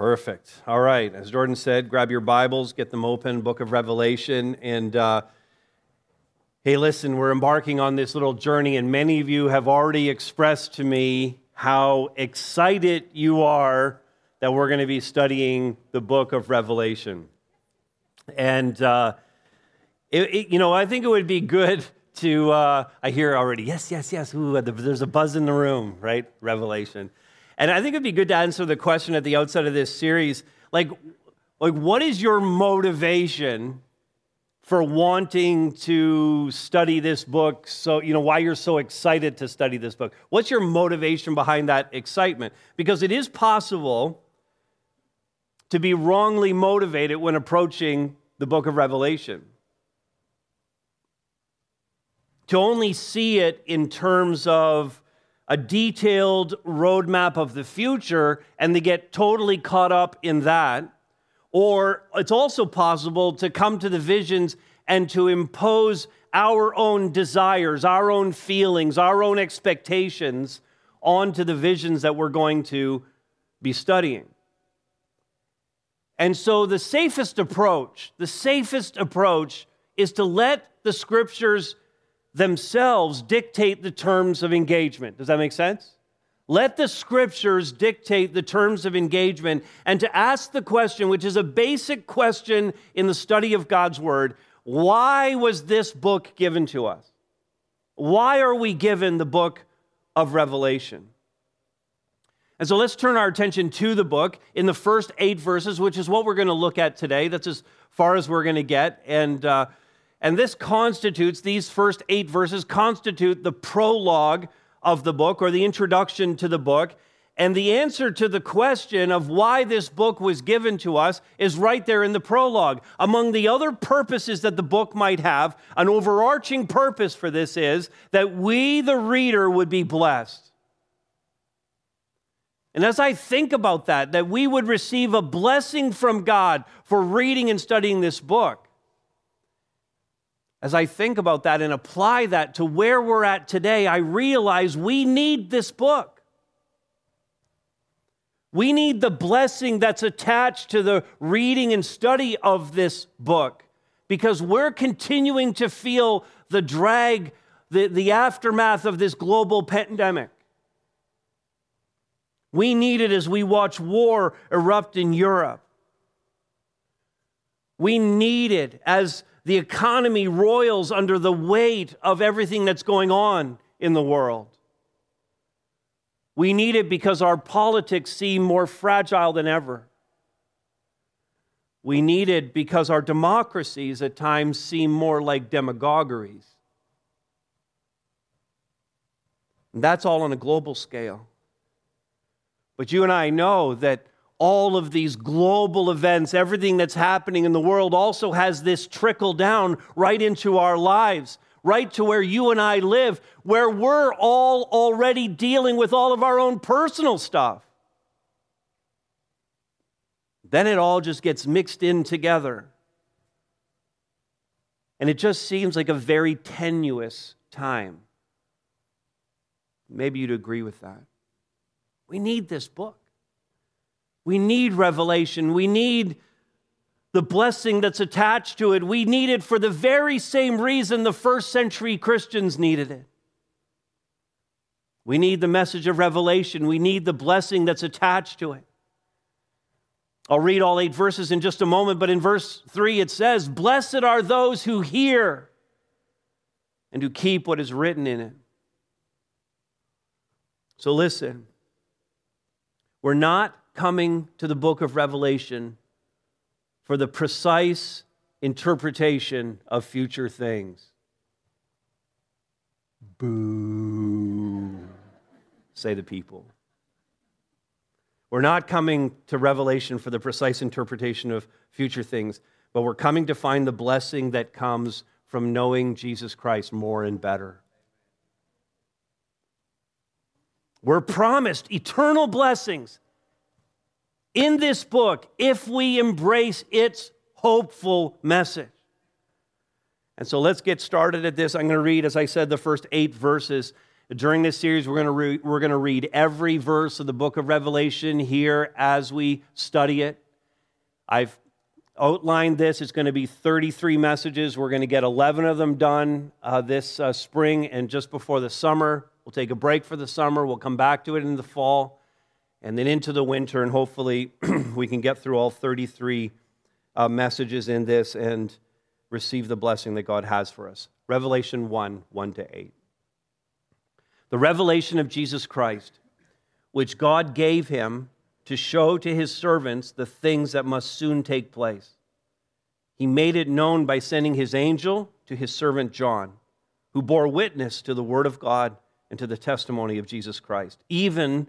Perfect. All right. As Jordan said, grab your Bibles, get them open, book of Revelation. And uh, hey, listen, we're embarking on this little journey, and many of you have already expressed to me how excited you are that we're going to be studying the book of Revelation. And, uh, it, it, you know, I think it would be good to, uh, I hear already, yes, yes, yes, Ooh, there's a buzz in the room, right? Revelation. And I think it'd be good to answer the question at the outset of this series like, like what is your motivation for wanting to study this book? So, you know, why you're so excited to study this book? What's your motivation behind that excitement? Because it is possible to be wrongly motivated when approaching the book of Revelation. To only see it in terms of a detailed roadmap of the future and they get totally caught up in that. Or it's also possible to come to the visions and to impose our own desires, our own feelings, our own expectations onto the visions that we're going to be studying. And so the safest approach, the safest approach is to let the scriptures themselves dictate the terms of engagement. Does that make sense? Let the scriptures dictate the terms of engagement and to ask the question, which is a basic question in the study of God's word why was this book given to us? Why are we given the book of Revelation? And so let's turn our attention to the book in the first eight verses, which is what we're going to look at today. That's as far as we're going to get. And uh, and this constitutes, these first eight verses constitute the prologue of the book or the introduction to the book. And the answer to the question of why this book was given to us is right there in the prologue. Among the other purposes that the book might have, an overarching purpose for this is that we, the reader, would be blessed. And as I think about that, that we would receive a blessing from God for reading and studying this book, as I think about that and apply that to where we're at today, I realize we need this book. We need the blessing that's attached to the reading and study of this book because we're continuing to feel the drag, the, the aftermath of this global pandemic. We need it as we watch war erupt in Europe. We need it as the economy roils under the weight of everything that's going on in the world. We need it because our politics seem more fragile than ever. We need it because our democracies at times seem more like demagogueries. And that's all on a global scale. But you and I know that all of these global events, everything that's happening in the world, also has this trickle down right into our lives, right to where you and I live, where we're all already dealing with all of our own personal stuff. Then it all just gets mixed in together. And it just seems like a very tenuous time. Maybe you'd agree with that. We need this book. We need revelation. We need the blessing that's attached to it. We need it for the very same reason the first century Christians needed it. We need the message of revelation. We need the blessing that's attached to it. I'll read all eight verses in just a moment, but in verse three it says, Blessed are those who hear and who keep what is written in it. So listen, we're not coming to the book of Revelation for the precise interpretation of future things. Boo, say the people. We're not coming to Revelation for the precise interpretation of future things, but we're coming to find the blessing that comes from knowing Jesus Christ more and better. We're promised eternal blessings in this book if we embrace its hopeful message. And so let's get started at this. I'm going to read, as I said, the first eight verses. During this series, we're going to re- we're going to read every verse of the book of Revelation here as we study it. I've outlined this. It's going to be 33 messages. We're going to get 11 of them done uh, this uh, spring and just before the summer. We'll take a break for the summer. We'll come back to it in the fall and then into the winter, and hopefully we can get through all 33 uh, messages in this and receive the blessing that God has for us. Revelation 1 1 to 8. The revelation of Jesus Christ, which God gave him to show to his servants the things that must soon take place. He made it known by sending his angel to his servant John, who bore witness to the word of God and to the testimony of Jesus Christ, even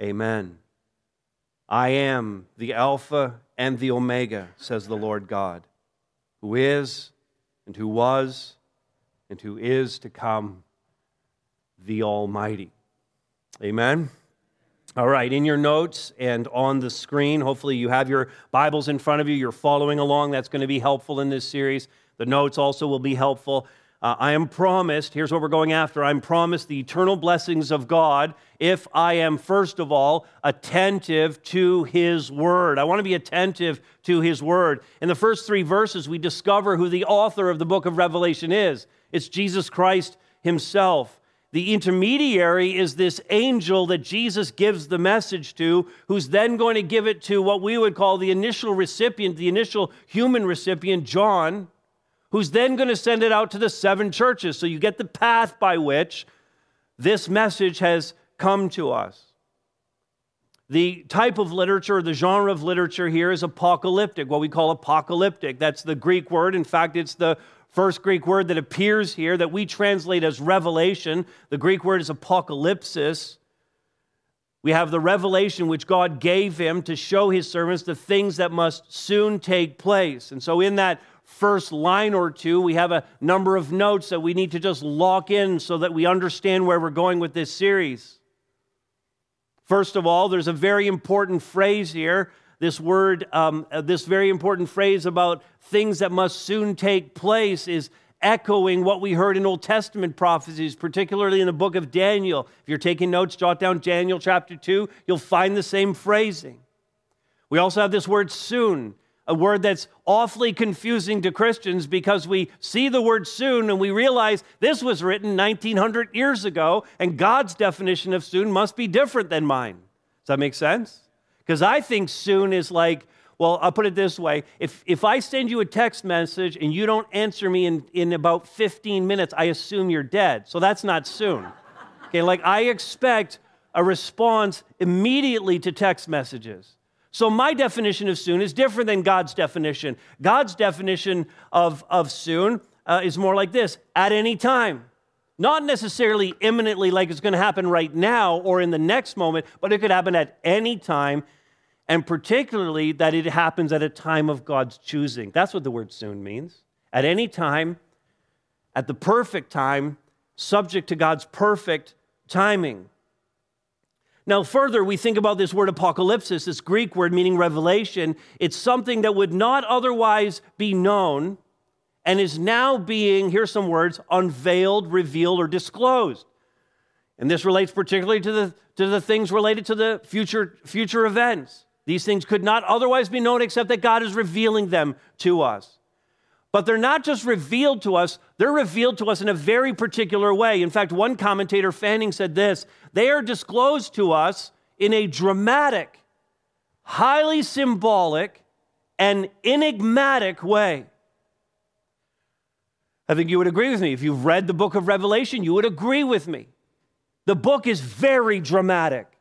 amen. I am the Alpha and the Omega, says the Lord God, who is, and who was, and who is to come, the Almighty. Amen. All right, in your notes and on the screen, hopefully you have your Bibles in front of you. You're following along. That's going to be helpful in this series. The notes also will be helpful. Uh, I am promised, here's what we're going after I'm promised the eternal blessings of God if I am, first of all, attentive to His Word. I want to be attentive to His Word. In the first three verses, we discover who the author of the book of Revelation is it's Jesus Christ Himself. The intermediary is this angel that Jesus gives the message to, who's then going to give it to what we would call the initial recipient, the initial human recipient, John who's then going to send it out to the seven churches. So you get the path by which this message has come to us. The type of literature, the genre of literature here is apocalyptic, what we call apocalyptic. That's the Greek word. In fact, it's the first Greek word that appears here that we translate as revelation. The Greek word is apocalypsis. We have the revelation which God gave him to show his servants the things that must soon take place. And so, in that first line or two, we have a number of notes that we need to just lock in so that we understand where we're going with this series. First of all, there's a very important phrase here. This word, um, uh, this very important phrase about things that must soon take place is echoing what we heard in Old Testament prophecies, particularly in the book of Daniel. If you're taking notes, jot down Daniel chapter 2, you'll find the same phrasing. We also have this word soon a word that's awfully confusing to Christians because we see the word soon and we realize this was written 1900 years ago, and God's definition of soon must be different than mine. Does that make sense? Because I think soon is like, well, I'll put it this way if, if I send you a text message and you don't answer me in, in about 15 minutes, I assume you're dead. So that's not soon. Okay, like I expect a response immediately to text messages. So, my definition of soon is different than God's definition. God's definition of, of soon uh, is more like this at any time. Not necessarily imminently, like it's going to happen right now or in the next moment, but it could happen at any time, and particularly that it happens at a time of God's choosing. That's what the word soon means. At any time, at the perfect time, subject to God's perfect timing. Now, further, we think about this word apocalypse, this Greek word meaning revelation. It's something that would not otherwise be known and is now being, here's some words, unveiled, revealed, or disclosed. And this relates particularly to the, to the things related to the future, future events. These things could not otherwise be known except that God is revealing them to us. But they're not just revealed to us, they're revealed to us in a very particular way. In fact, one commentator, Fanning, said this they are disclosed to us in a dramatic, highly symbolic, and enigmatic way. I think you would agree with me. If you've read the book of Revelation, you would agree with me. The book is very dramatic.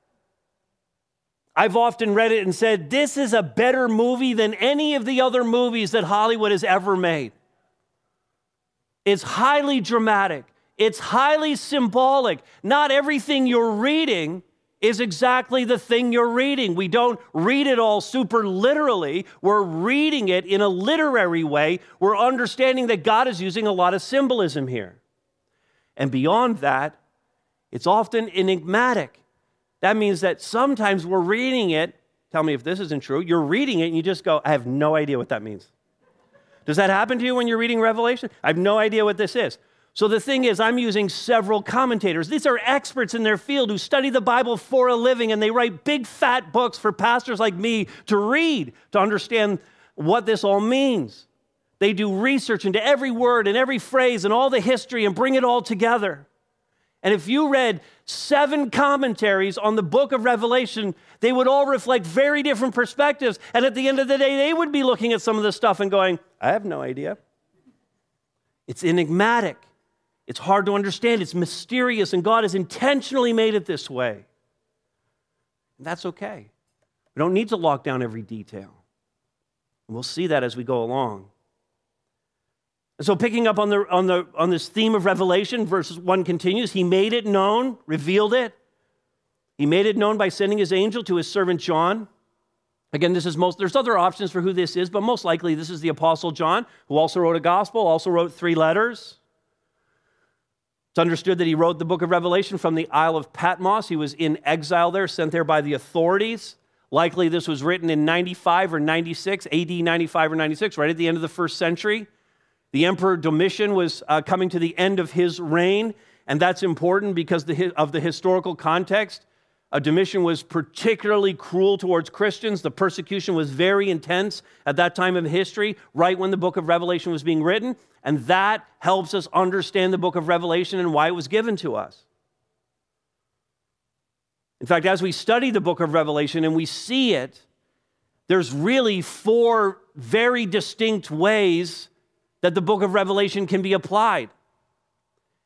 I've often read it and said, this is a better movie than any of the other movies that Hollywood has ever made. It's highly dramatic, it's highly symbolic. Not everything you're reading is exactly the thing you're reading. We don't read it all super literally. We're reading it in a literary way. We're understanding that God is using a lot of symbolism here. And beyond that, it's often enigmatic. That means that sometimes we're reading it. Tell me if this isn't true. You're reading it and you just go, I have no idea what that means. Does that happen to you when you're reading Revelation? I have no idea what this is. So the thing is, I'm using several commentators. These are experts in their field who study the Bible for a living and they write big fat books for pastors like me to read to understand what this all means. They do research into every word and every phrase and all the history and bring it all together. And if you read seven commentaries on the book of Revelation, they would all reflect very different perspectives. And at the end of the day, they would be looking at some of this stuff and going, I have no idea. It's enigmatic, it's hard to understand, it's mysterious, and God has intentionally made it this way. And that's okay. We don't need to lock down every detail. And we'll see that as we go along. So, picking up on, the, on, the, on this theme of revelation, verse 1 continues He made it known, revealed it. He made it known by sending his angel to his servant John. Again, this is most, there's other options for who this is, but most likely this is the Apostle John, who also wrote a gospel, also wrote three letters. It's understood that he wrote the book of Revelation from the Isle of Patmos. He was in exile there, sent there by the authorities. Likely this was written in 95 or 96, AD 95 or 96, right at the end of the first century. The Emperor Domitian was uh, coming to the end of his reign, and that's important because the, of the historical context. Uh, Domitian was particularly cruel towards Christians. The persecution was very intense at that time of history, right when the book of Revelation was being written. And that helps us understand the book of Revelation and why it was given to us. In fact, as we study the book of Revelation and we see it, there's really four very distinct ways that the book of Revelation can be applied.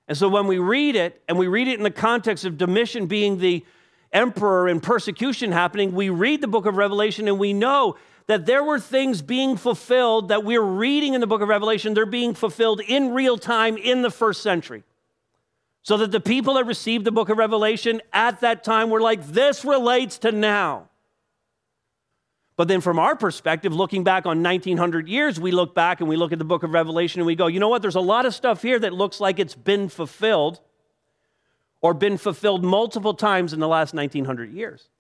And so when we read it, and we read it in the context of Domitian being the emperor and persecution happening, we read the book of Revelation and we know that there were things being fulfilled that we're reading in the book of Revelation, they're being fulfilled in real time in the first century. So that the people that received the book of Revelation at that time were like, this relates to now. But then, from our perspective, looking back on 1900 years, we look back and we look at the book of Revelation and we go, you know what? There's a lot of stuff here that looks like it's been fulfilled or been fulfilled multiple times in the last 1900 years.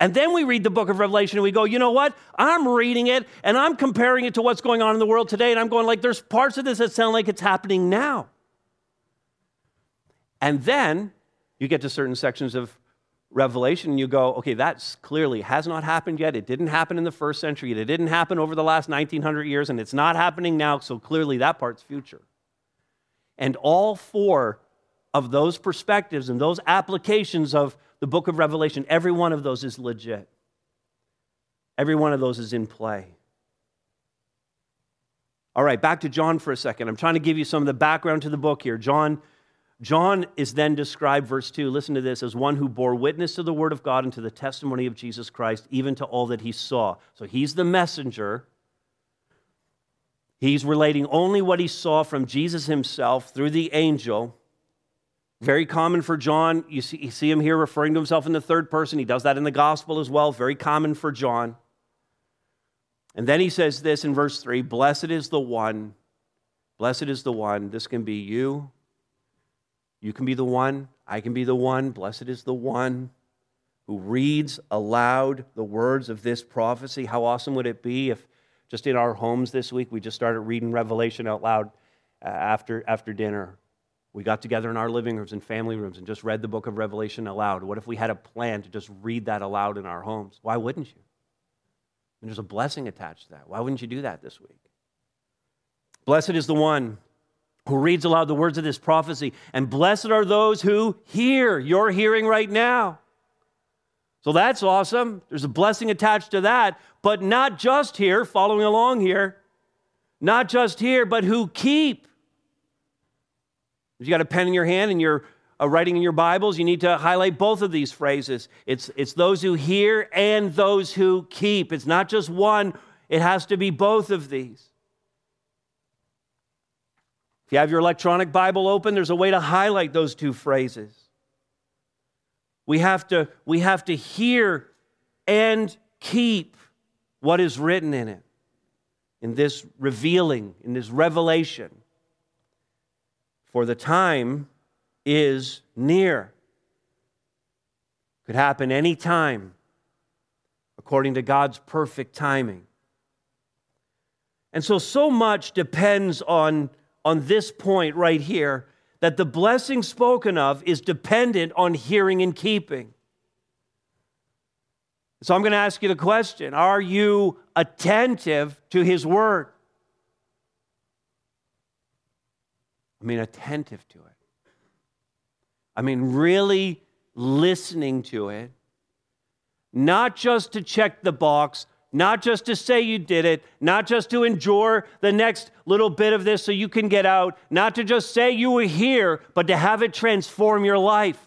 And then we read the book of Revelation and we go, you know what? I'm reading it and I'm comparing it to what's going on in the world today. And I'm going, like, there's parts of this that sound like it's happening now. And then you get to certain sections of Revelation, and you go, okay, that clearly has not happened yet. It didn't happen in the first century. It didn't happen over the last 1900 years, and it's not happening now, so clearly that part's future. And all four of those perspectives and those applications of the book of Revelation, every one of those is legit. Every one of those is in play. All right, back to John for a second. I'm trying to give you some of the background to the book here. John John is then described, verse 2, listen to this, as one who bore witness to the word of God and to the testimony of Jesus Christ, even to all that he saw. So he's the messenger. He's relating only what he saw from Jesus himself through the angel. Very common for John. You see, you see him here referring to himself in the third person. He does that in the gospel as well. Very common for John. And then he says this in verse 3 Blessed is the one, blessed is the one, this can be you you can be the one, I can be the one. Blessed is the one who reads aloud the words of this prophecy. How awesome would it be if just in our homes this week we just started reading Revelation out loud uh, after, after dinner? We got together in our living rooms and family rooms and just read the book of Revelation aloud. What if we had a plan to just read that aloud in our homes? Why wouldn't you? And there's a blessing attached to that. Why wouldn't you do that this week? Blessed is the one who reads aloud the words of this prophecy, and blessed are those who hear. You're hearing right now. So that's awesome. There's a blessing attached to that, but not just here, following along here, not just here, but who keep. If you got a pen in your hand and you're uh, writing in your Bibles, you need to highlight both of these phrases. It's, it's those who hear and those who keep. It's not just one, it has to be both of these. If you have your electronic Bible open, there's a way to highlight those two phrases. We have to, we have to hear and keep what is written in it, in this revealing, in this revelation. For the time is near. Could happen any time according to God's perfect timing. And so, so much depends on, on this point right here that the blessing spoken of is dependent on hearing and keeping. So I'm going to ask you the question Are you attentive to His Word? I mean, attentive to it. I mean, really listening to it, not just to check the box, not just to say you did it, not just to endure the next little bit of this so you can get out, not to just say you were here, but to have it transform your life.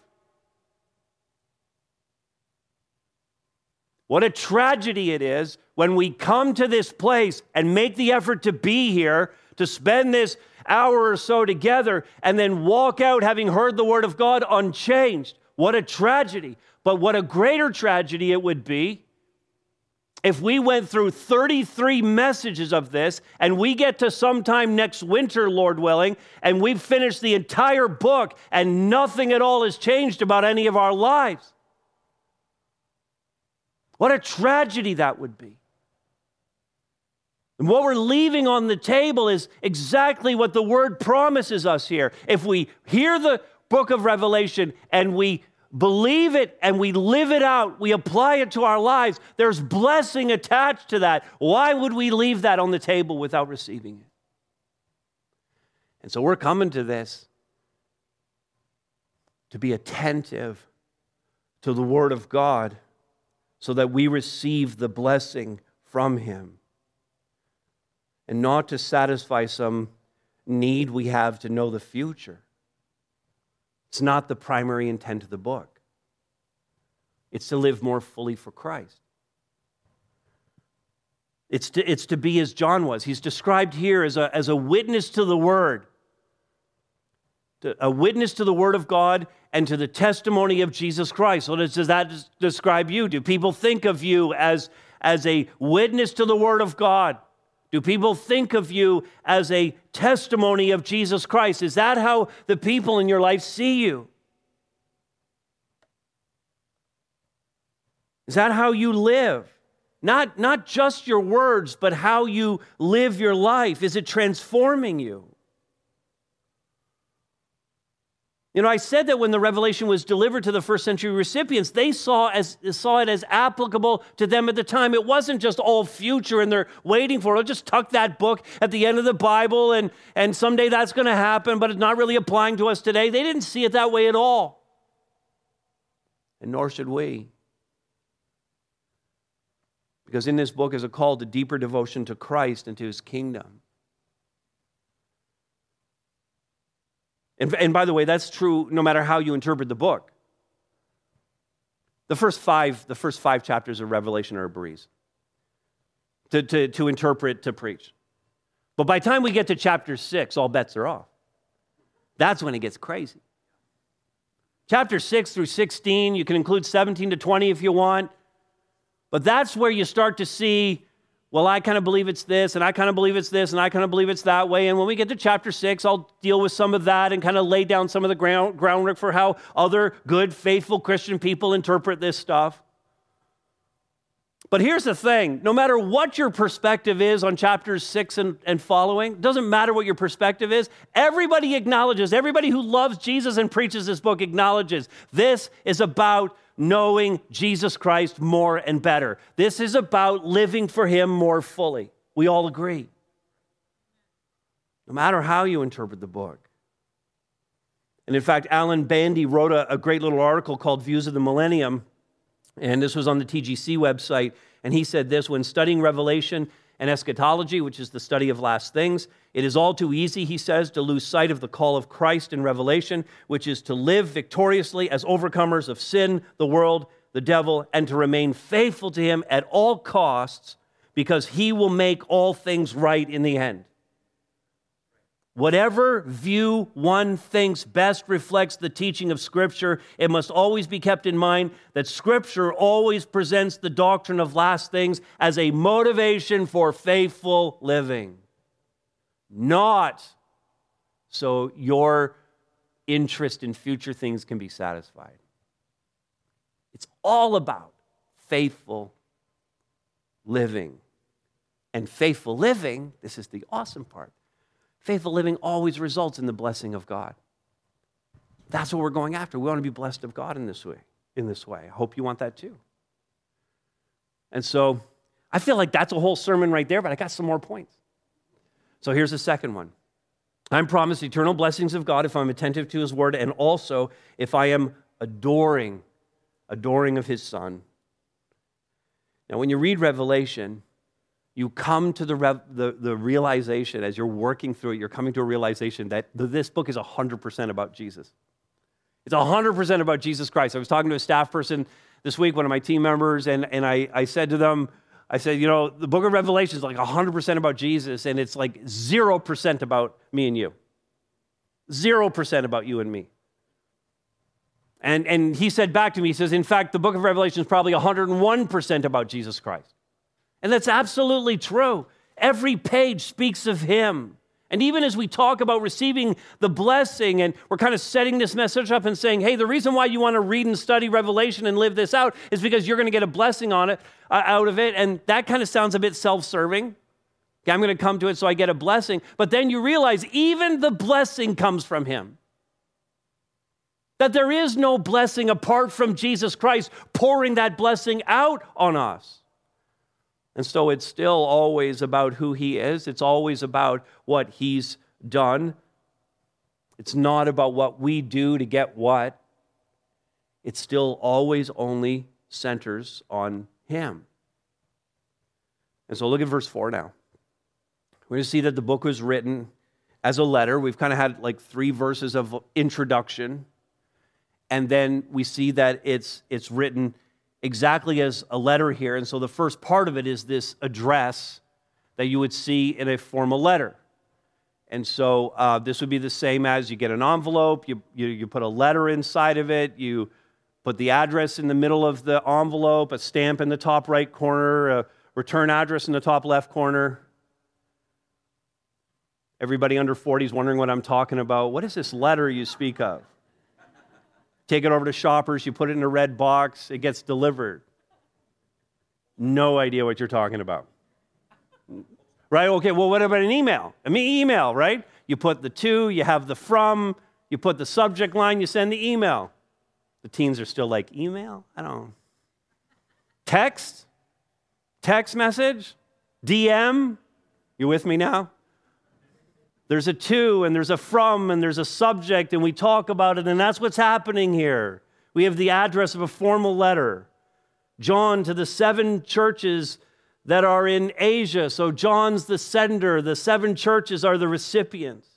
What a tragedy it is when we come to this place and make the effort to be here, to spend this hour or so together, and then walk out having heard the word of God unchanged. What a tragedy. But what a greater tragedy it would be if we went through 33 messages of this and we get to sometime next winter, Lord willing, and we've finished the entire book and nothing at all has changed about any of our lives. What a tragedy that would be. And what we're leaving on the table is exactly what the word promises us here. If we hear the book of Revelation and we believe it and we live it out, we apply it to our lives, there's blessing attached to that. Why would we leave that on the table without receiving it? And so we're coming to this to be attentive to the Word of God so that we receive the blessing from Him and not to satisfy some need we have to know the future. It's not the primary intent of the book, it's to live more fully for Christ. It's to, it's to be as John was. He's described here as a, as a witness to the word, a witness to the word of God and to the testimony of Jesus Christ. So, does, that describe you? Do people think of you as, as a witness to the word of God? Do people think of you as a testimony of Jesus Christ? Is that how the people in your life see you? Is that how you live? Not, not just your words, but how you live your life. Is it transforming you? You know, I said that when the revelation was delivered to the first century recipients, they saw, as, saw it as applicable to them at the time. It wasn't just all future and they're waiting for it'll Just tuck that book at the end of the Bible and, and someday that's going to happen, but it's not really applying to us today. They didn't see it that way at all. And nor should we. Because in this book is a call to deeper devotion to Christ and to his kingdom. And, and by the way, that's true no matter how you interpret the book. The first five, the first five chapters of Revelation are a breeze to, to, to interpret, to preach. But by the time we get to chapter six, all bets are off. That's when it gets crazy. Chapter 6 through 16, you can include 17 to 20 if you want, but that's where you start to see well, I kind of believe it's this, and I kind of believe it's this, and I kind of believe it's that way. And when we get to chapter six, I'll deal with some of that and kind of lay down some of the ground, groundwork for how other good, faithful Christian people interpret this stuff. But here's the thing no matter what your perspective is on chapters six and, and following, doesn't matter what your perspective is, everybody acknowledges, everybody who loves Jesus and preaches this book acknowledges this is about knowing Jesus Christ more and better. This is about living for Him more fully. We all agree. no matter how you interpret the book. And in fact, Alan Bandy wrote a, a great little article called Views of the Millennium, and this was on the TGC website. And he said this when studying Revelation and eschatology, which is the study of last things, it is all too easy, he says, to lose sight of the call of Christ in Revelation, which is to live victoriously as overcomers of sin, the world, the devil, and to remain faithful to him at all costs because he will make all things right in the end. Whatever view one thinks best reflects the teaching of Scripture, it must always be kept in mind that Scripture always presents the doctrine of last things as a motivation for faithful living, not so your interest in future things can be satisfied. It's all about faithful living. And faithful living, this is the awesome part Faithful living always results in the blessing of God. That's what we're going after. We want to be blessed of God in this way. In this way. I hope you want that too. And so I feel like that's a whole sermon right there, but I got some more points. So here's the second one. I'm promised eternal blessings of God if I'm attentive to his word and also if I am adoring, adoring of his son. Now, when you read Revelation, you come to the, rev, the, the realization as you're working through it, you're coming to a realization that this book is 100% about Jesus. It's 100% about Jesus Christ. I was talking to a staff person this week, one of my team members, and, and I, I said to them, I said, you know, the book of Revelation is like 100% about Jesus, and it's like 0% about me and you. 0% about you and me. And, and he said back to me, he says, in fact, the book of Revelation is probably 101% about Jesus Christ. And that's absolutely true. Every page speaks of him. And even as we talk about receiving the blessing, and we're kind of setting this message up and saying, hey, the reason why you want to read and study Revelation and live this out is because you're going to get a blessing on it, uh, out of it. And that kind of sounds a bit self serving. Okay, I'm going to come to it so I get a blessing. But then you realize even the blessing comes from him. That there is no blessing apart from Jesus Christ pouring that blessing out on us. And so it's still always about who he is, it's always about what he's done. It's not about what we do to get what. It still always only centers on him. And so look at verse 4 now. We're going to see that the book was written as a letter. We've kind of had like three verses of introduction. And then we see that it's, it's written exactly as a letter here. And so the first part of it is this address that you would see in a formal letter. And so uh, this would be the same as you get an envelope, you, you, you put a letter inside of it, you put the address in the middle of the envelope, a stamp in the top right corner, a return address in the top left corner. Everybody under 40 is wondering what I'm talking about. What is this letter you speak of? Take it over to shoppers, you put it in a red box, it gets delivered. No idea what you're talking about. Right? Okay, well, what about an email? I mean, email, right? You put the to, you have the from, you put the subject line, you send the email. The teens are still like, email? I don't. Text? Text message? DM? You with me now? There's a to and there's a from and there's a subject, and we talk about it, and that's what's happening here. We have the address of a formal letter. John to the seven churches that are in Asia. So John's the sender, the seven churches are the recipients.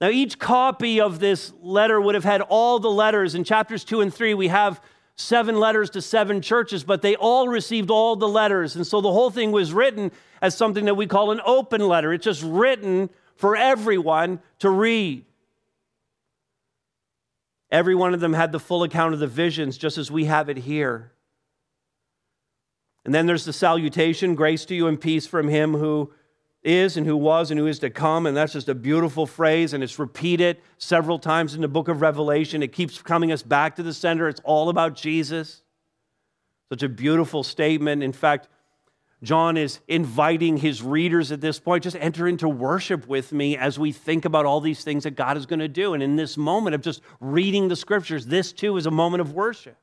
Now, each copy of this letter would have had all the letters. In chapters two and three, we have seven letters to seven churches, but they all received all the letters. And so the whole thing was written as something that we call an open letter. It's just written for everyone to read. Every one of them had the full account of the visions, just as we have it here. And then there's the salutation grace to you and peace from him who is and who was and who is to come. And that's just a beautiful phrase, and it's repeated several times in the book of Revelation. It keeps coming us back to the center. It's all about Jesus. Such a beautiful statement. In fact, John is inviting his readers at this point just enter into worship with me as we think about all these things that God is going to do. And in this moment of just reading the scriptures, this too is a moment of worship.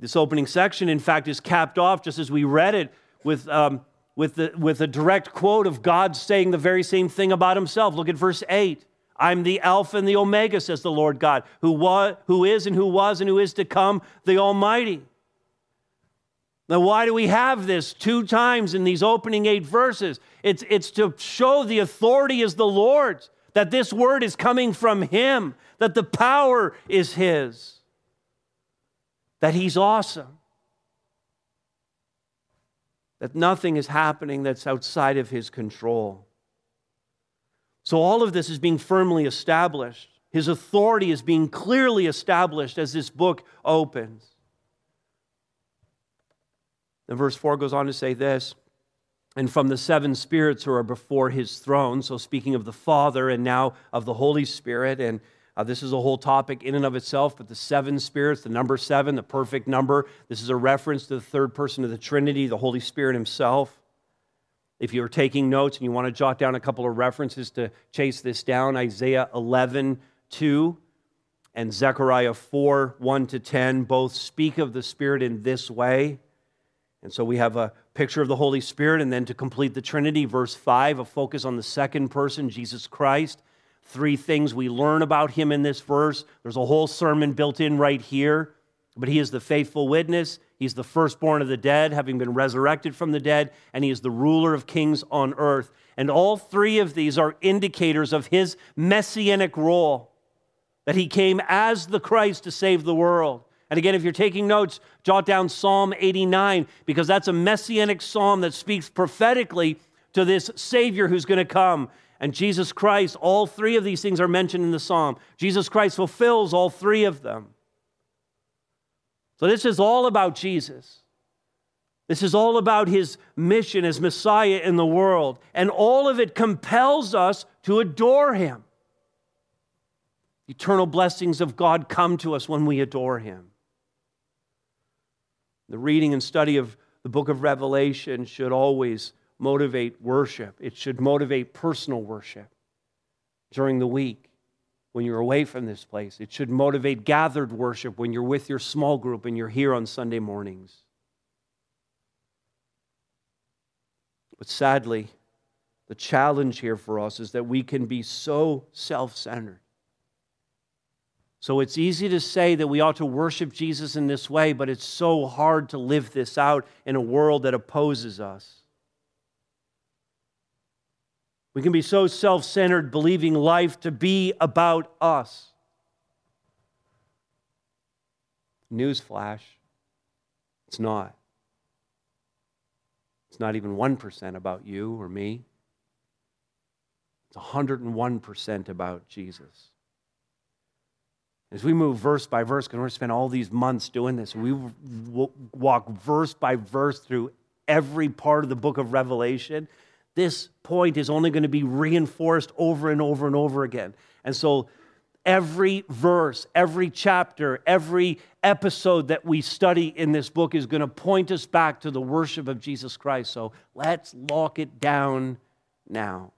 This opening section, in fact, is capped off just as we read it with um, with, the, with a direct quote of God saying the very same thing about himself. Look at verse 8. I'm the Alpha and the Omega, says the Lord God, who, was, who is and who was and who is to come, the Almighty. Now, why do we have this two times in these opening eight verses? It's, it's to show the authority is the Lord's, that this word is coming from Him, that the power is His, that He's awesome that nothing is happening that's outside of his control. So, all of this is being firmly established. His authority is being clearly established as this book opens. And verse 4 goes on to say this and from the seven spirits who are before his throne. So, speaking of the Father and now of the Holy Spirit. And uh, this is a whole topic in and of itself, but the seven spirits, the number seven, the perfect number, this is a reference to the third person of the Trinity, the Holy Spirit Himself. If you're taking notes and you want to jot down a couple of references to chase this down, Isaiah 11, 2 and Zechariah 4, 1 to 10 both speak of the Spirit in this way. And so we have a picture of the Holy Spirit, and then to complete the Trinity, verse 5, a focus on the second person, Jesus Christ three things we learn about him in this verse. There's a whole sermon built in right here. But he is the faithful witness. He's the firstborn of the dead, having been resurrected from the dead, and he is the ruler of kings on earth. And all three of these are indicators of his messianic role that he came as the Christ to save the world. And again, if you're taking notes, jot down Psalm 89, because that's a messianic psalm that speaks prophetically to this Savior who's going to come and Jesus Christ, all three of these things are mentioned in the psalm. Jesus Christ fulfills all three of them. So this is all about Jesus. This is all about his mission as Messiah in the world. And all of it compels us to adore him. Eternal blessings of God come to us when we adore him. The reading and study of the book of Revelation should always motivate worship. It should motivate personal worship during the week when you're away from this place. It should motivate gathered worship when you're with your small group and you're here on Sunday mornings. But sadly, the challenge here for us is that we can be so self centered. So it's easy to say that we ought to worship Jesus in this way, but it's so hard to live this out in a world that opposes us. We can be so self centered, believing life to be about us. Newsflash, it's not. It's not even 1% about you or me. It's 101% about Jesus. As we move verse by verse, because we're going to spend all these months doing this, we walk verse by verse through every part of the book of Revelation this point is only going to be reinforced over and over and over again. And so every verse, every chapter, every episode that we study in this book is going to point us back to the worship of Jesus Christ. So let's lock it down now.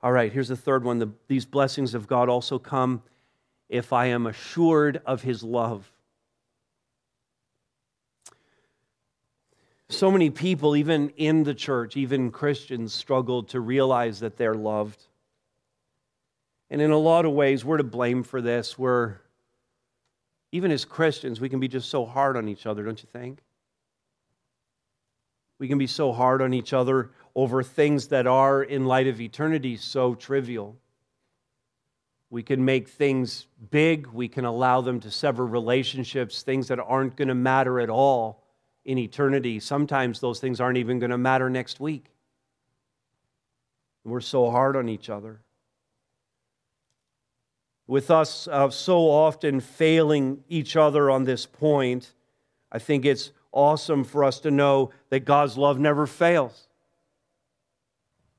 All right, here's the third one. The, these blessings of God also come if I am assured of his love. So many people, even in the church, even Christians, struggle to realize that they're loved. And in a lot of ways, we're to blame for this. We're, even as Christians, we can be just so hard on each other, don't you think? We can be so hard on each other over things that are, in light of eternity, so trivial. We can make things big. We can allow them to sever relationships, things that aren't going to matter at all in eternity, sometimes those things aren't even going to matter next week. We're so hard on each other. With us uh, so often failing each other on this point, I think it's awesome for us to know that God's love never fails.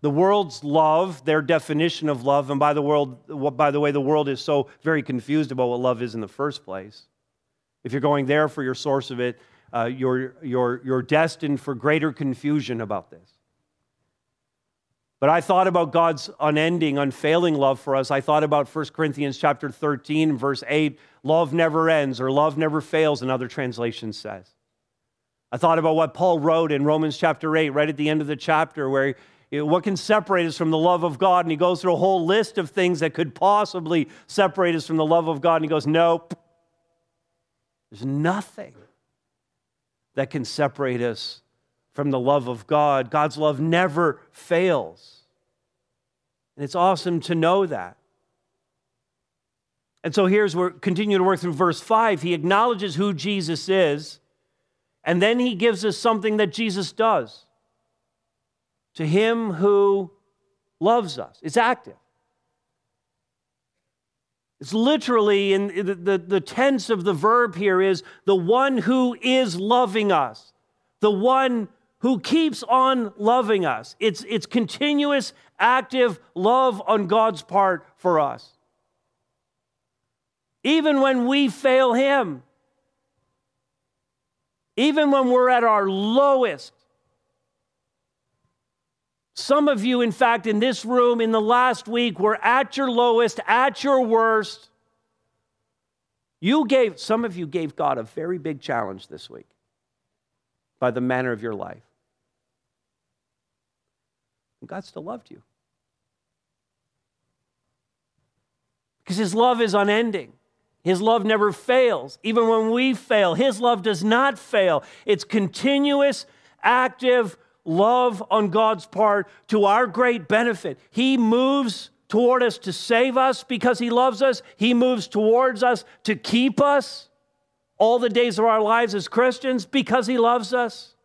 The world's love, their definition of love, and by the, world, by the way, the world is so very confused about what love is in the first place. If you're going there for your source of it, uh, you're, you're, you're destined for greater confusion about this. But I thought about God's unending, unfailing love for us. I thought about 1 Corinthians chapter 13, verse 8, love never ends, or love never fails, another translation says. I thought about what Paul wrote in Romans chapter 8, right at the end of the chapter, where what can separate us from the love of God? And he goes through a whole list of things that could possibly separate us from the love of God. And he goes, Nope. There's nothing that can separate us from the love of God. God's love never fails. And it's awesome to know that. And so here's where continue to work through verse 5. He acknowledges who Jesus is, and then he gives us something that Jesus does. To him who loves us. It's active. It's literally in the, the, the tense of the verb here is the one who is loving us, the one who keeps on loving us. It's, it's continuous, active love on God's part for us. Even when we fail Him, even when we're at our lowest. Some of you, in fact, in this room in the last week were at your lowest, at your worst. You gave, some of you gave God a very big challenge this week by the manner of your life. And God still loved you. Because His love is unending. His love never fails. Even when we fail, His love does not fail. It's continuous, active love on God's part to our great benefit. He moves toward us to save us because He loves us, He moves towards us to keep us all the days of our lives as Christians because He loves us.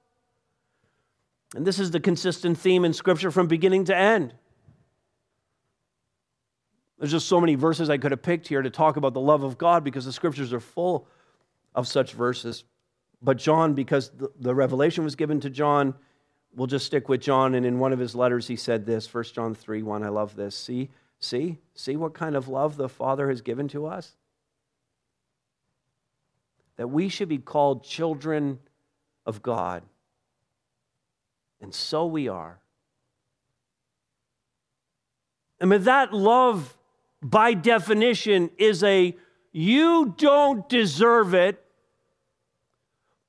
And this is the consistent theme in Scripture from beginning to end. There's just so many verses I could have picked here to talk about the love of God because the Scriptures are full of such verses. But John, because the, revelation was given to John, we'll just stick with John. And in one of his letters, he said this 1 John 3 1. I love this. See, see, see what kind of love the Father has given to us? That we should be called children of God. And so we are. I mean, that love, by definition, is a you don't deserve it,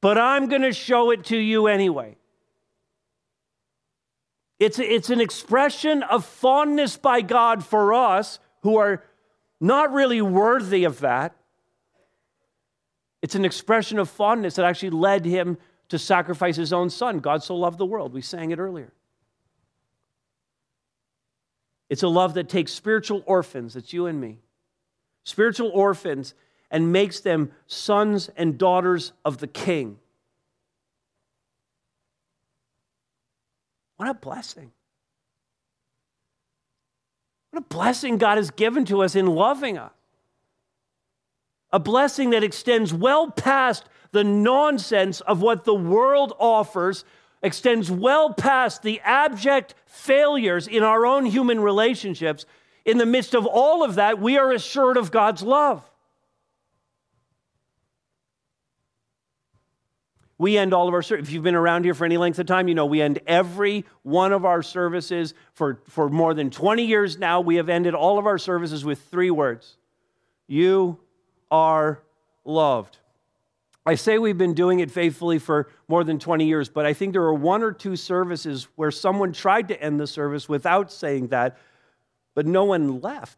but I'm going to show it to you anyway. It's, it's an expression of fondness by God for us who are not really worthy of that. It's an expression of fondness that actually led him to sacrifice his own son. God so loved the world. We sang it earlier. It's a love that takes spiritual orphans, it's you and me, spiritual orphans, and makes them sons and daughters of the king. What a blessing. What a blessing God has given to us in loving us. A blessing that extends well past the nonsense of what the world offers extends well past the abject failures in our own human relationships. In the midst of all of that, we are assured of God's love. We end all of our services. If you've been around here for any length of time, you know we end every one of our services for, for more than 20 years now. We have ended all of our services with three words You are loved. I say we've been doing it faithfully for more than 20 years, but I think there are one or two services where someone tried to end the service without saying that, but no one left.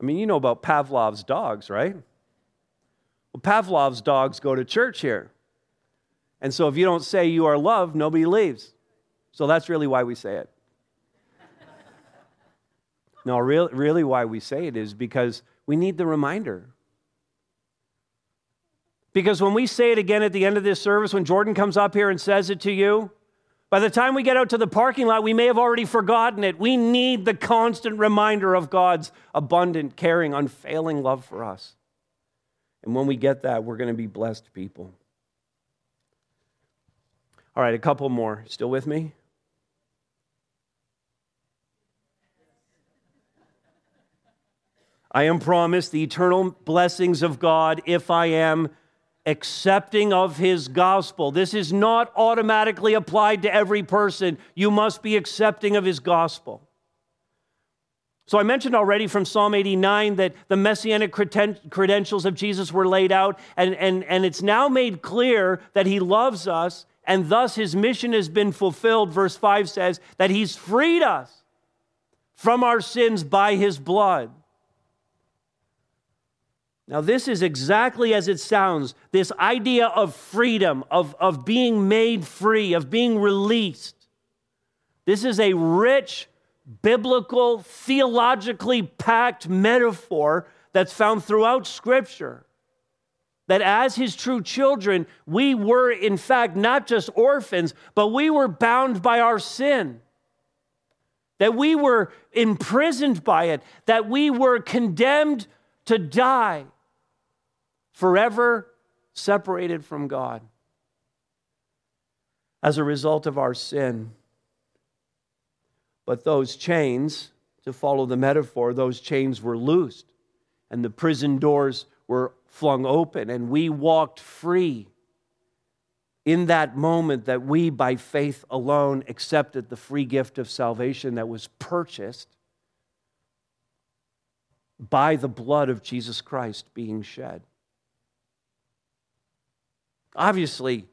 I mean, you know about Pavlov's dogs, right? Well, Pavlov's dogs go to church here. And so if you don't say you are loved, nobody leaves. So that's really why we say it. no, really, really why we say it is because we need the reminder. Because when we say it again at the end of this service, when Jordan comes up here and says it to you, by the time we get out to the parking lot, we may have already forgotten it. We need the constant reminder of God's abundant, caring, unfailing love for us. And when we get that, we're going to be blessed people. All right, a couple more. Still with me? I am promised the eternal blessings of God if I am accepting of his gospel. This is not automatically applied to every person. You must be accepting of his gospel. So I mentioned already from Psalm 89 that the messianic credentials of Jesus were laid out, and, and, and it's now made clear that he loves us, and thus his mission has been fulfilled. Verse 5 says that he's freed us from our sins by his blood. Now, this is exactly as it sounds this idea of freedom, of, of being made free, of being released. This is a rich biblical, theologically packed metaphor that's found throughout Scripture. That as his true children, we were in fact not just orphans, but we were bound by our sin. That we were imprisoned by it, that we were condemned to die, forever separated from God as a result of our sin. But those chains, to follow the metaphor, those chains were loosed and the prison doors were flung open and we walked free. In that moment, that we, by faith alone, accepted the free gift of salvation that was purchased by the blood of Jesus Christ being shed. Obviously,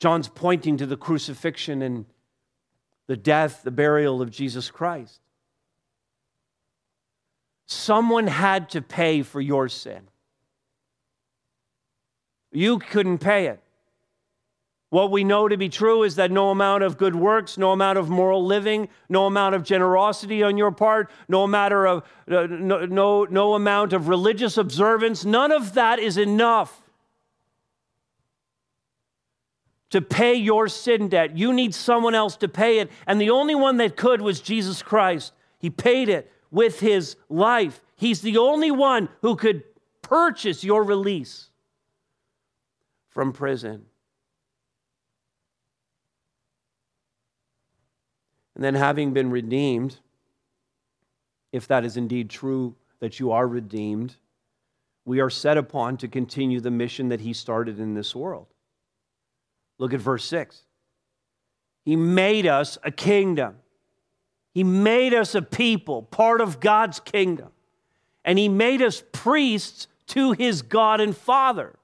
John's pointing to the crucifixion and the death, the burial of Jesus Christ. Someone had to pay for your sin. You couldn't pay it. What we know to be true is that no amount of good works, no amount of moral living, no amount of generosity on your part, no matter of no, no, no amount of religious observance, none of that is enough to pay your sin debt. You need someone else to pay it. And the only one that could was Jesus Christ. He paid it with his life. He's the only one who could purchase your release from prison. And then, having been redeemed, if that is indeed true that you are redeemed, we are set upon to continue the mission that he started in this world. Look at verse 6. He made us a kingdom. He made us a people, part of God's kingdom. And He made us priests to His God and Father.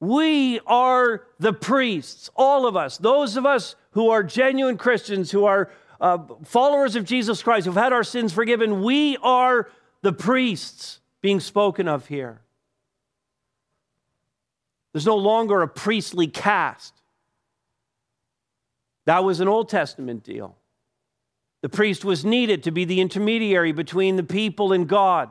We are the priests, all of us, those of us who are genuine Christians, who are uh, followers of Jesus Christ, who've had our sins forgiven. We are the priests being spoken of here. There's no longer a priestly caste. That was an Old Testament deal. The priest was needed to be the intermediary between the people and God,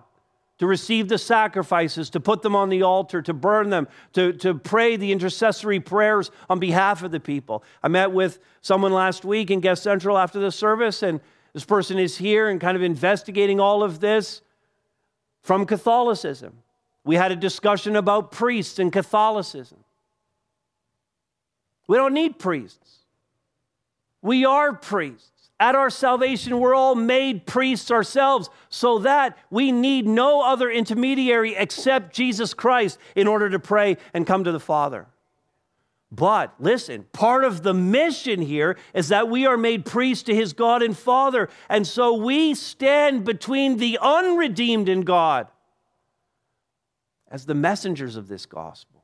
to receive the sacrifices, to put them on the altar, to burn them, to, to pray the intercessory prayers on behalf of the people. I met with someone last week in Guest Central after the service, and this person is here and kind of investigating all of this from Catholicism. We had a discussion about priests and Catholicism. We don't need priests. We are priests. At our salvation, we're all made priests ourselves so that we need no other intermediary except Jesus Christ in order to pray and come to the Father. But listen, part of the mission here is that we are made priests to his God and Father. And so we stand between the unredeemed and God as the messengers of this gospel.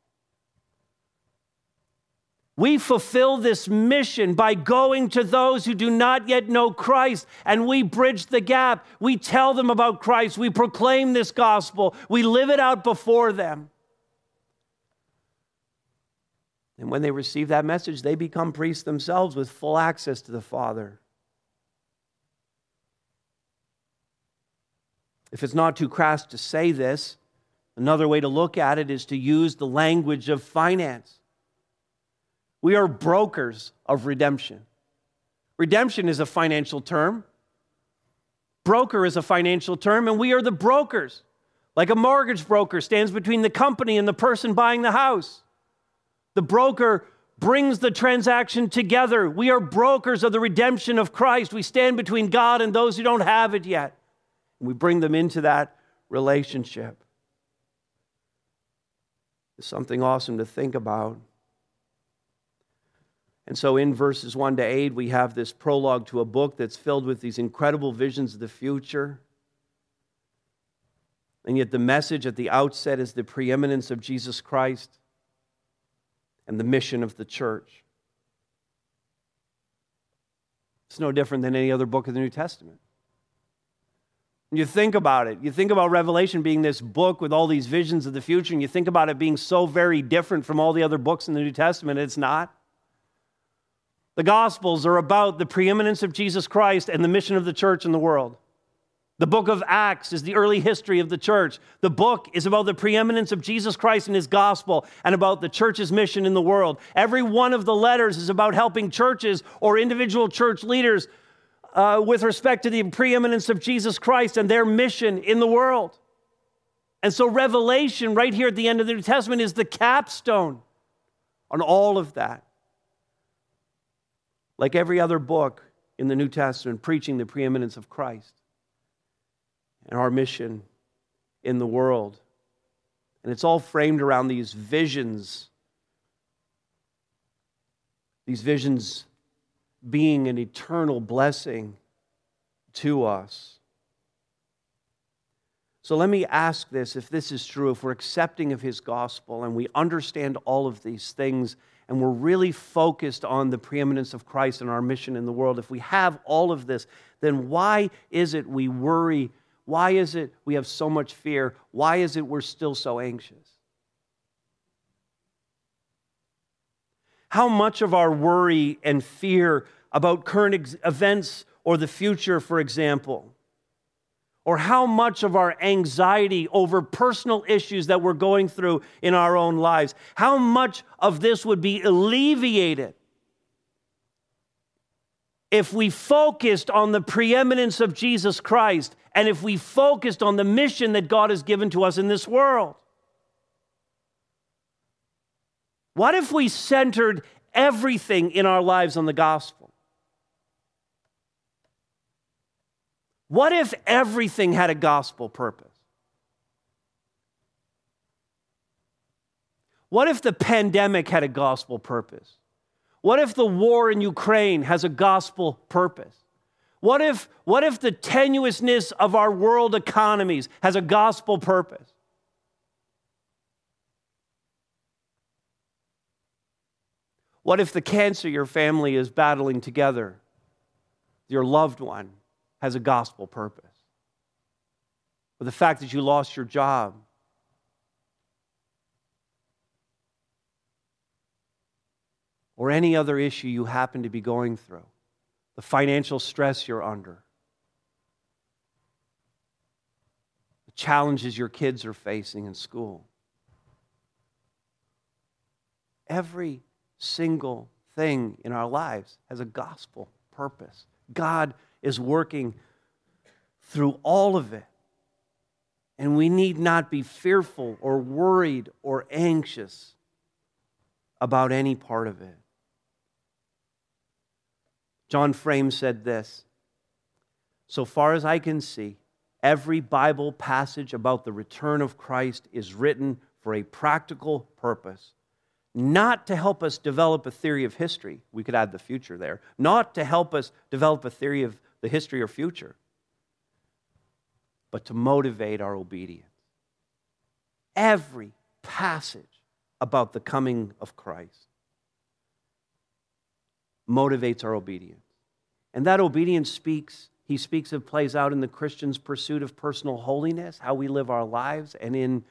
We fulfill this mission by going to those who do not yet know Christ, and we bridge the gap. We tell them about Christ. We proclaim this gospel. We live it out before them. And when they receive that message, they become priests themselves with full access to the Father. If it's not too crass to say this, Another way to look at it is to use the language of finance. We are brokers of redemption. Redemption is a financial term. Broker is a financial term, and we are the brokers. Like a mortgage broker stands between the company and the person buying the house. The broker brings the transaction together. We are brokers of the redemption of Christ. We stand between God and those who don't have it yet. We bring them into that relationship is something awesome to think about. And so in verses 1 to 8, we have this prologue to a book that's filled with these incredible visions of the future. And yet, the message at the outset is the preeminence of Jesus Christ and the mission of the church. It's no different than any other book of the New Testament. You think about it. You think about Revelation being this book with all these visions of the future, and you think about it being so very different from all the other books in the New Testament. It's not. The Gospels are about the preeminence of Jesus Christ and the mission of the church in the world. The book of Acts is the early history of the church. The book is about the preeminence of Jesus Christ and his gospel and about the church's mission in the world. Every one of the letters is about helping churches or individual church leaders uh, with respect to the preeminence of Jesus Christ and their mission in the world. And so, Revelation, right here at the end of the New Testament, is the capstone on all of that. Like every other book in the New Testament, preaching the preeminence of Christ and our mission in the world. And it's all framed around these visions. These visions being an eternal blessing to us. So let me ask this if this is true, if we're accepting of his gospel and we understand all of these things and we're really focused on the preeminence of Christ and our mission in the world, if we have all of this, then why is it we worry? Why is it we have so much fear? Why is it we're still so anxious? How much of our worry and fear about current ex- events or the future, for example? Or how much of our anxiety over personal issues that we're going through in our own lives, how much of this would be alleviated if we focused on the preeminence of Jesus Christ and if we focused on the mission that God has given to us in this world? What if we centered everything in our lives on the gospel? What if everything had a gospel purpose? What if the pandemic had a gospel purpose? What if the war in Ukraine has a gospel purpose? What if, what if the tenuousness of our world economies has a gospel purpose? What if the cancer your family is battling together, your loved one, has a gospel purpose. Or the fact that you lost your job. Or any other issue you happen to be going through. The financial stress you're under. The challenges your kids are facing in school. Every single thing in our lives has a gospel purpose. God is working through all of it. And we need not be fearful or worried or anxious about any part of it. John Frame said this So far as I can see, every Bible passage about the return of Christ is written for a practical purpose not to help us develop a theory of history. We could add the future there. Not to help us develop a theory of the history or future, but to motivate our obedience. Every passage about the coming of Christ motivates our obedience. And that obedience speaks, he speaks of, plays out in the Christian's pursuit of personal holiness, how we live our lives, and in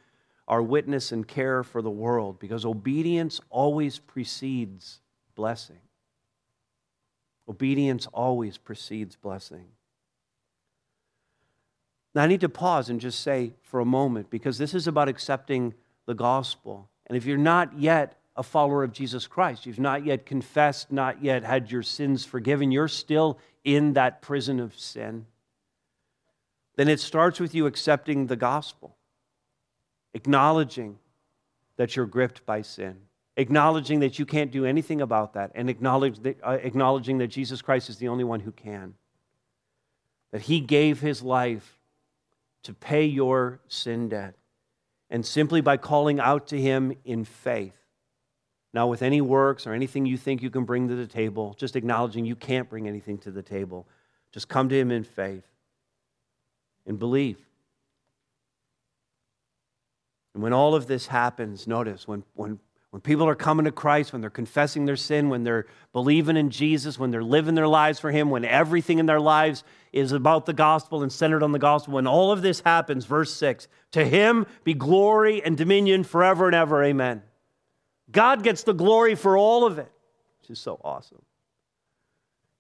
our witness and care for the world, because obedience always precedes blessing. Obedience always precedes blessing. Now, I need to pause and just say for a moment, because this is about accepting the gospel. And if you're not yet a follower of Jesus Christ, you've not yet confessed, not yet had your sins forgiven, you're still in that prison of sin, then it starts with you accepting the gospel, acknowledging that you're gripped by sin acknowledging that you can't do anything about that, and acknowledge that, uh, acknowledging that Jesus Christ is the only one who can. That he gave his life to pay your sin debt. And simply by calling out to him in faith, Now, with any works or anything you think you can bring to the table, just acknowledging you can't bring anything to the table. Just come to Him in faith and believe. And when all of this happens, notice when, when, when people are coming to Christ, when they're confessing their sin, when they're believing in Jesus, when they're living their lives for Him, when everything in their lives is about the gospel and centered on the gospel, when all of this happens, verse 6 to Him be glory and dominion forever and ever. Amen. God gets the glory for all of it, which is so awesome.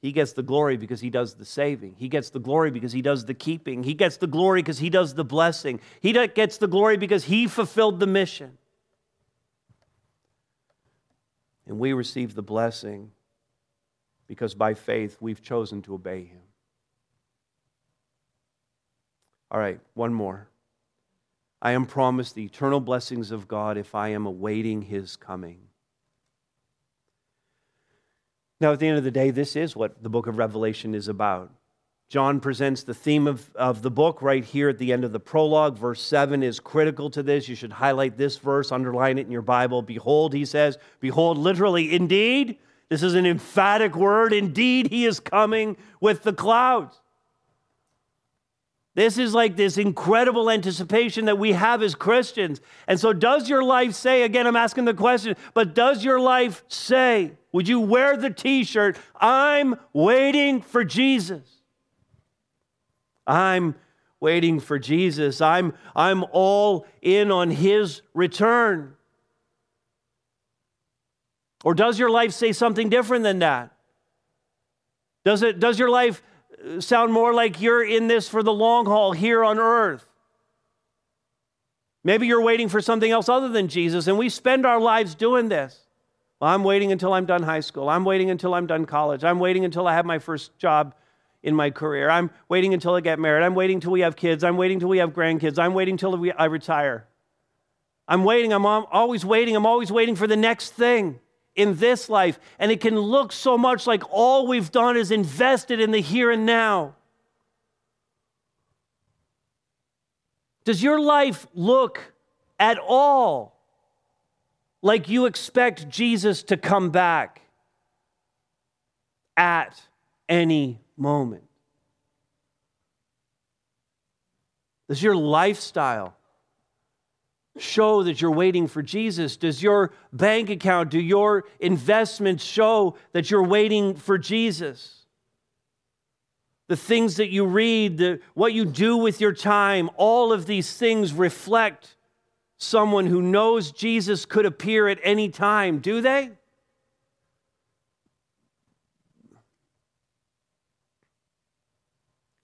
He gets the glory because he does the saving. He gets the glory because he does the keeping. He gets the glory because he does the blessing. He gets the glory because he fulfilled the mission. And we receive the blessing because by faith we've chosen to obey him. All right, one more. I am promised the eternal blessings of God if I am awaiting his coming. Now, at the end of the day, this is what the book of Revelation is about. John presents the theme of, of the book right here at the end of the prologue. Verse 7 is critical to this. You should highlight this verse, underline it in your Bible. Behold, he says, Behold, literally, indeed, this is an emphatic word. Indeed, he is coming with the clouds. This is like this incredible anticipation that we have as Christians. And so, does your life say, again, I'm asking the question, but does your life say, would you wear the t shirt, I'm waiting for Jesus? I'm waiting for Jesus. I'm, I'm all in on his return. Or does your life say something different than that? Does, it, does your life sound more like you're in this for the long haul here on earth. Maybe you're waiting for something else other than Jesus, and we spend our lives doing this. Well, I'm waiting until I'm done high school. I'm waiting until I'm done college. I'm waiting until I have my first job in my career. I'm waiting until I get married. I'm waiting until we have kids. I'm waiting until we have grandkids. I'm waiting until we, I retire. I'm waiting. I'm always waiting. I'm always waiting for the next thing in this life. And it can look so much like all we've done is invested in the here and now. Does your life look at all like you expect Jesus to come back at any moment? Does your lifestyle show that you're waiting for Jesus? Does your bank account, do your investments show that you're waiting for Jesus? The things that you read, the, what you do with your time, all of these things reflect someone who knows Jesus could appear at any time, do they?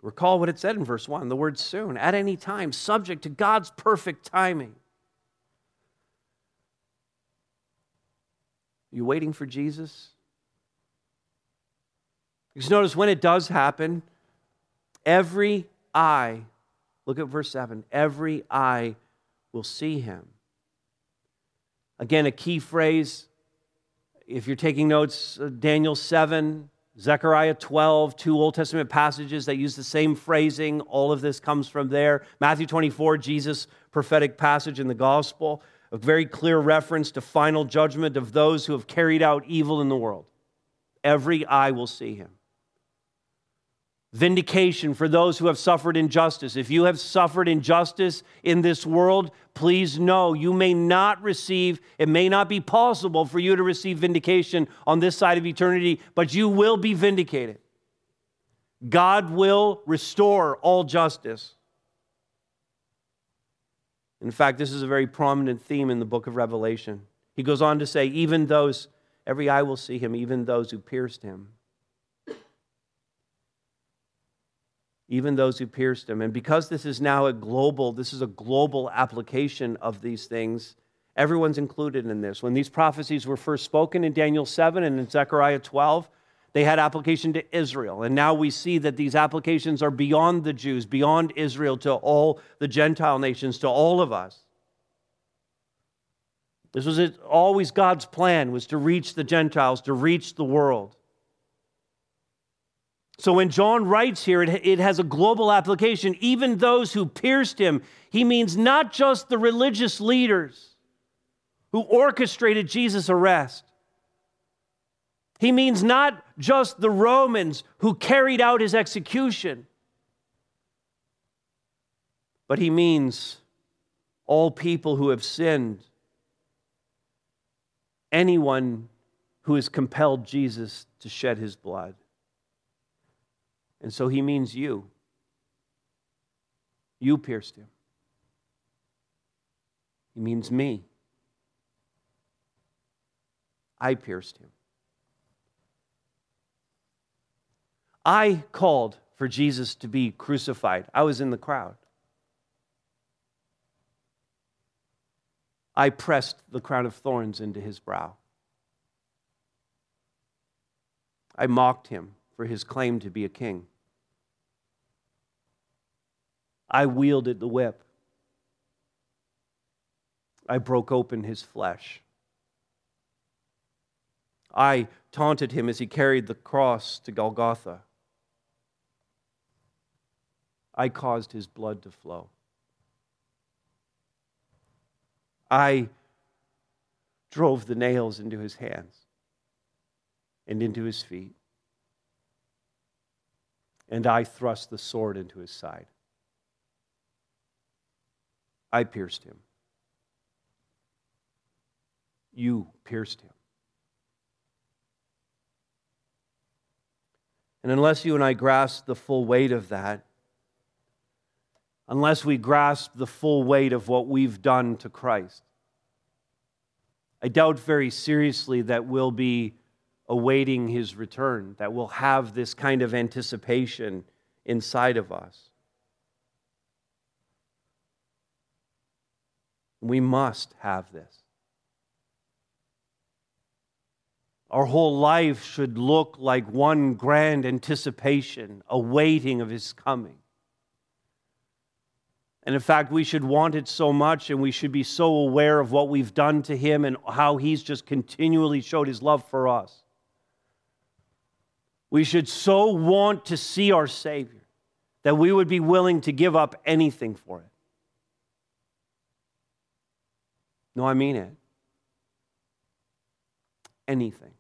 Recall what it said in verse 1 the word soon, at any time, subject to God's perfect timing. Are you waiting for Jesus? Because notice when it does happen, every eye, look at verse 7, every eye will see him. Again, a key phrase, if you're taking notes, uh, Daniel 7, Zechariah 12, two Old Testament passages that use the same phrasing. All of this comes from there. Matthew 24, Jesus' prophetic passage in the gospel a very clear reference to final judgment of those who have carried out evil in the world. Every eye will see him. Vindication for those who have suffered injustice. If you have suffered injustice in this world, please know you may not receive, it may not be possible for you to receive vindication on this side of eternity, but you will be vindicated. God will restore all justice. In fact, this is a very prominent theme in the book of Revelation. He goes on to say, even those, every eye will see him, even those who pierced him. Even those who pierced him. And because this is now a global, this is a global application of these things, everyone's included in this. When these prophecies were first spoken in Daniel 7 and in Zechariah 12, they had application to Israel. And now we see that these applications are beyond the Jews, beyond Israel, to all the Gentile nations, to all of us. This was always God's plan was to reach the Gentiles, to reach the world. So when John writes here, it, has a global application. Even those who pierced him, he means not just the religious leaders who orchestrated Jesus' arrest. He means not just the Romans who carried out his execution, but he means all people who have sinned, anyone who has compelled Jesus to shed his blood. And so he means you. You pierced him. He means me. I pierced him. I called for Jesus to be crucified. I was in the crowd. I pressed the crown of thorns into his brow. I mocked him for his claim to be a king. I wielded the whip. I broke open his flesh. I taunted him as he carried the cross to Golgotha. I caused his blood to flow. I drove the nails into his hands and into his feet. And I thrust the sword into his side. I pierced him. You pierced him. And unless you and I grasp the full weight of that, unless we grasp the full weight of what we've done to Christ, I doubt very seriously that we'll be awaiting his return, that we'll have this kind of anticipation inside of us. We must have this. Our whole life should look like one grand anticipation, a waiting of his coming. And in fact, we should want it so much, and we should be so aware of what we've done to him and how he's just continually showed his love for us. We should so want to see our Savior that we would be willing to give up anything for it. No, I mean it. Anything.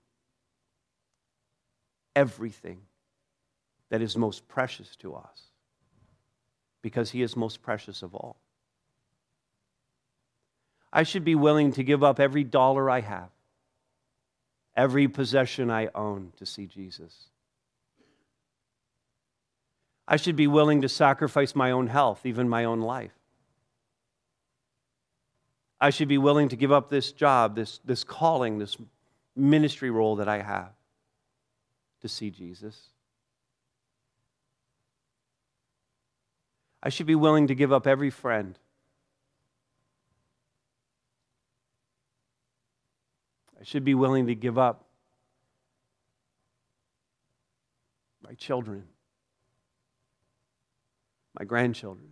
Everything that is most precious to us because He is most precious of all. I should be willing to give up every dollar I have, every possession I own to see Jesus. I should be willing to sacrifice my own health, even my own life. I should be willing to give up this job, this, this calling, this ministry role that I have to see Jesus. I should be willing to give up every friend. I should be willing to give up my children my grandchildren,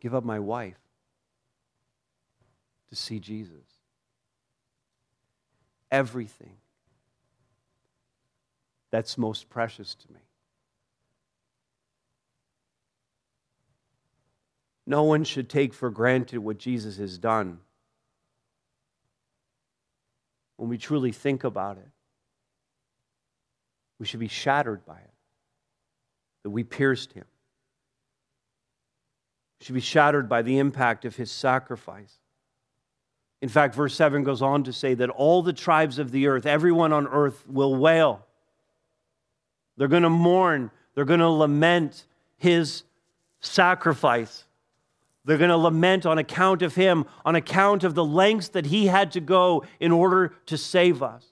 give up my wife to see Jesus. Everything that's most precious to me. No one should take for granted what Jesus has done. When we truly think about it, we should be shattered by it that we pierced him. We should be shattered by the impact of his sacrifice. In fact, verse 7 goes on to say that all the tribes of the earth, everyone on earth, will wail. They're going to mourn. They're going to lament his sacrifice. They're going to lament on account of him, on account of the lengths that he had to go in order to save us.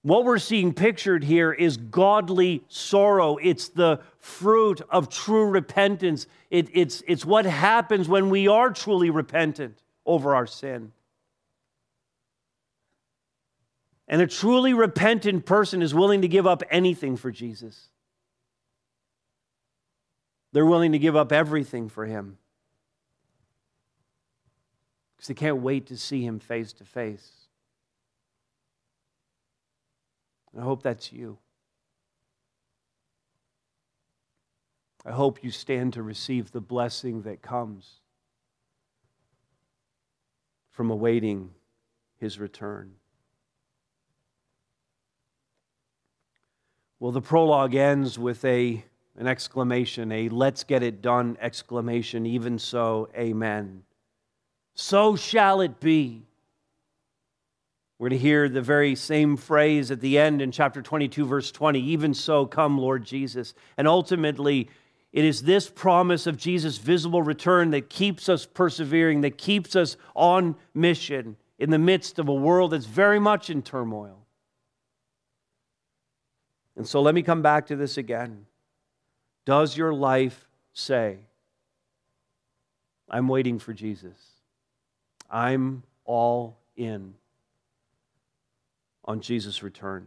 What we're seeing pictured here is godly sorrow. It's the fruit of true repentance. It, it's, it's what happens when we are truly repentant over our sin. And a truly repentant person is willing to give up anything for Jesus. They're willing to give up everything for him because they can't wait to see him face to face. I hope that's you. I hope you stand to receive the blessing that comes from awaiting his return. Well, the prologue ends with a, an exclamation, a let's get it done exclamation, even so, amen. So shall it be. We're going to hear the very same phrase at the end in chapter 22, verse 20 even so, come, Lord Jesus. And ultimately, it is this promise of Jesus' visible return that keeps us persevering, that keeps us on mission in the midst of a world that's very much in turmoil. And so let me come back to this again. Does your life say, I'm waiting for Jesus? I'm all in on Jesus' return.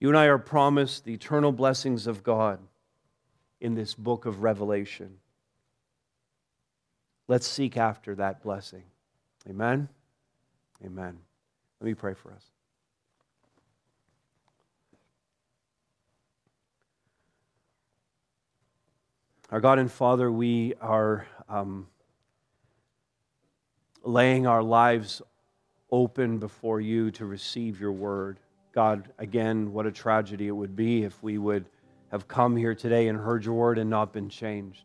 You and I are promised the eternal blessings of God in this book of Revelation. Let's seek after that blessing. Amen. Amen. Let me pray for us. Our God and Father, we are um, laying our lives open before you to receive your word. God, again, what a tragedy it would be if we would have come here today and heard your word and not been changed.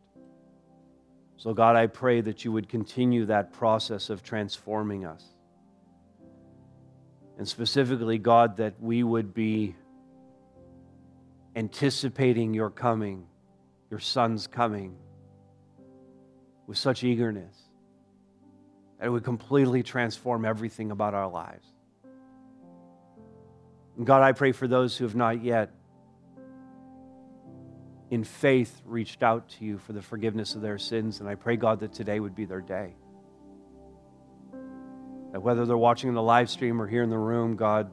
So, God, I pray that you would continue that process of transforming us. And specifically, God, that we would be anticipating your coming, your son's coming, with such eagerness that it would completely transform everything about our lives. And God, I pray for those who have not yet, in faith, reached out to you for the forgiveness of their sins. And I pray, God, that today would be their day. That whether they're watching in the live stream or here in the room, God,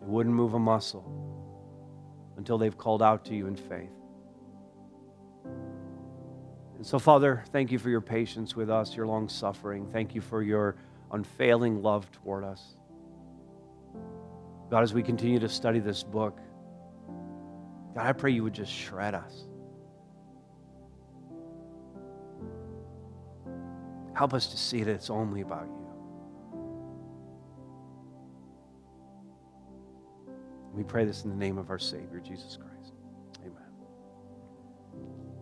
it wouldn't move a muscle until they've called out to you in faith. And so, Father, thank you for your patience with us, your long suffering. Thank you for your unfailing love toward us. God, as we continue to study this book, God, I pray you would just shred us. Help us to see that it's only about you. We pray this in the name of our Savior, Jesus Christ.